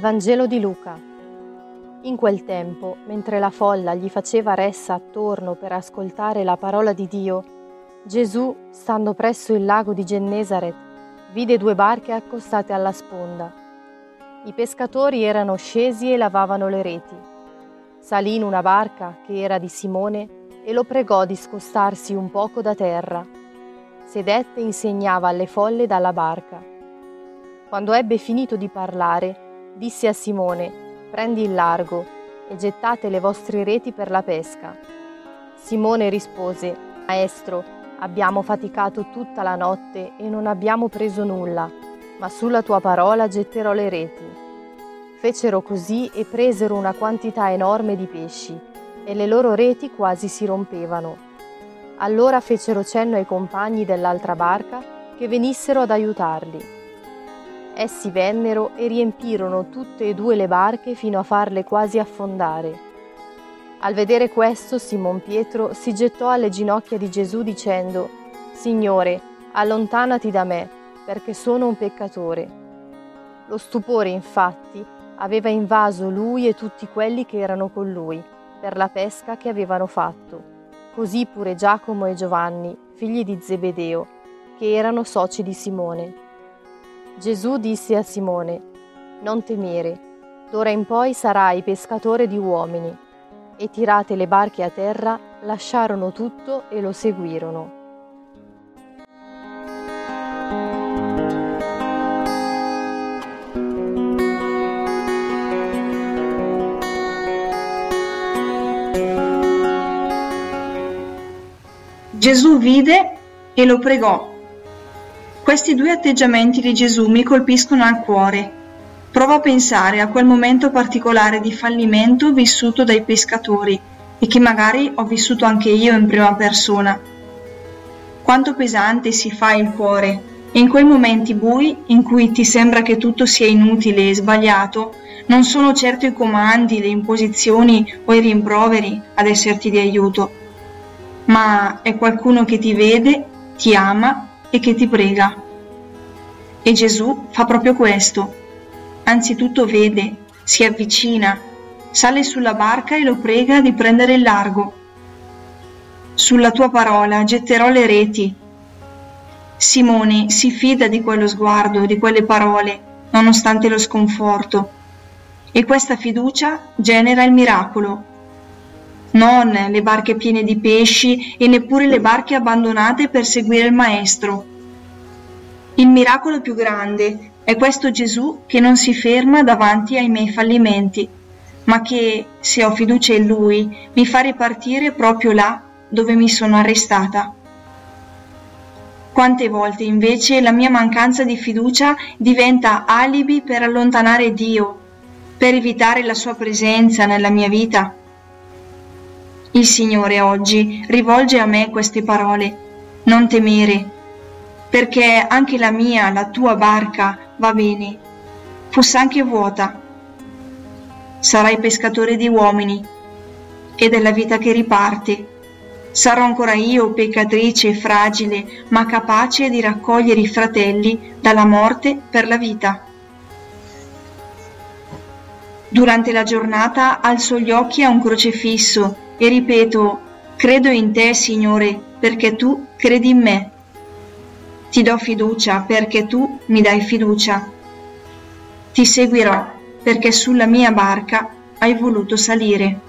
Vangelo di Luca. In quel tempo, mentre la folla gli faceva ressa attorno per ascoltare la parola di Dio, Gesù, stando presso il lago di Gennesaret, vide due barche accostate alla sponda. I pescatori erano scesi e lavavano le reti. Salì in una barca che era di Simone e lo pregò di scostarsi un poco da terra. Sedette e insegnava alle folle dalla barca. Quando ebbe finito di parlare, disse a Simone, prendi il largo e gettate le vostre reti per la pesca. Simone rispose, Maestro, abbiamo faticato tutta la notte e non abbiamo preso nulla, ma sulla tua parola getterò le reti. Fecero così e presero una quantità enorme di pesci, e le loro reti quasi si rompevano. Allora fecero cenno ai compagni dell'altra barca che venissero ad aiutarli. Essi vennero e riempirono tutte e due le barche fino a farle quasi affondare. Al vedere questo, Simon Pietro si gettò alle ginocchia di Gesù dicendo, Signore, allontanati da me, perché sono un peccatore. Lo stupore, infatti, aveva invaso lui e tutti quelli che erano con lui, per la pesca che avevano fatto. Così pure Giacomo e Giovanni, figli di Zebedeo, che erano soci di Simone. Gesù disse a Simone, Non temere, d'ora in poi sarai pescatore di uomini. E tirate le barche a terra, lasciarono tutto e lo seguirono. Gesù vide e lo pregò questi due atteggiamenti di Gesù mi colpiscono al cuore. Provo a pensare a quel momento particolare di fallimento vissuto dai pescatori e che magari ho vissuto anche io in prima persona. Quanto pesante si fa il cuore e in quei momenti bui in cui ti sembra che tutto sia inutile e sbagliato, non sono certo i comandi, le imposizioni o i rimproveri ad esserti di aiuto, ma è qualcuno che ti vede, ti ama e che ti prega. E Gesù fa proprio questo. Anzitutto vede, si avvicina, sale sulla barca e lo prega di prendere il largo. Sulla tua parola getterò le reti. Simone si fida di quello sguardo, di quelle parole, nonostante lo sconforto. E questa fiducia genera il miracolo. Non le barche piene di pesci e neppure le barche abbandonate per seguire il Maestro. Il miracolo più grande è questo Gesù che non si ferma davanti ai miei fallimenti, ma che, se ho fiducia in Lui, mi fa ripartire proprio là dove mi sono arrestata. Quante volte invece la mia mancanza di fiducia diventa alibi per allontanare Dio, per evitare la sua presenza nella mia vita? Il Signore oggi rivolge a me queste parole. Non temere, perché anche la mia, la tua barca va bene, fosse anche vuota. Sarai pescatore di uomini e della vita che riparte. Sarò ancora io peccatrice e fragile, ma capace di raccogliere i fratelli dalla morte per la vita. Durante la giornata alzo gli occhi a un crocefisso e ripeto, credo in te, Signore, perché tu credi in me. Ti do fiducia perché tu mi dai fiducia. Ti seguirò perché sulla mia barca hai voluto salire.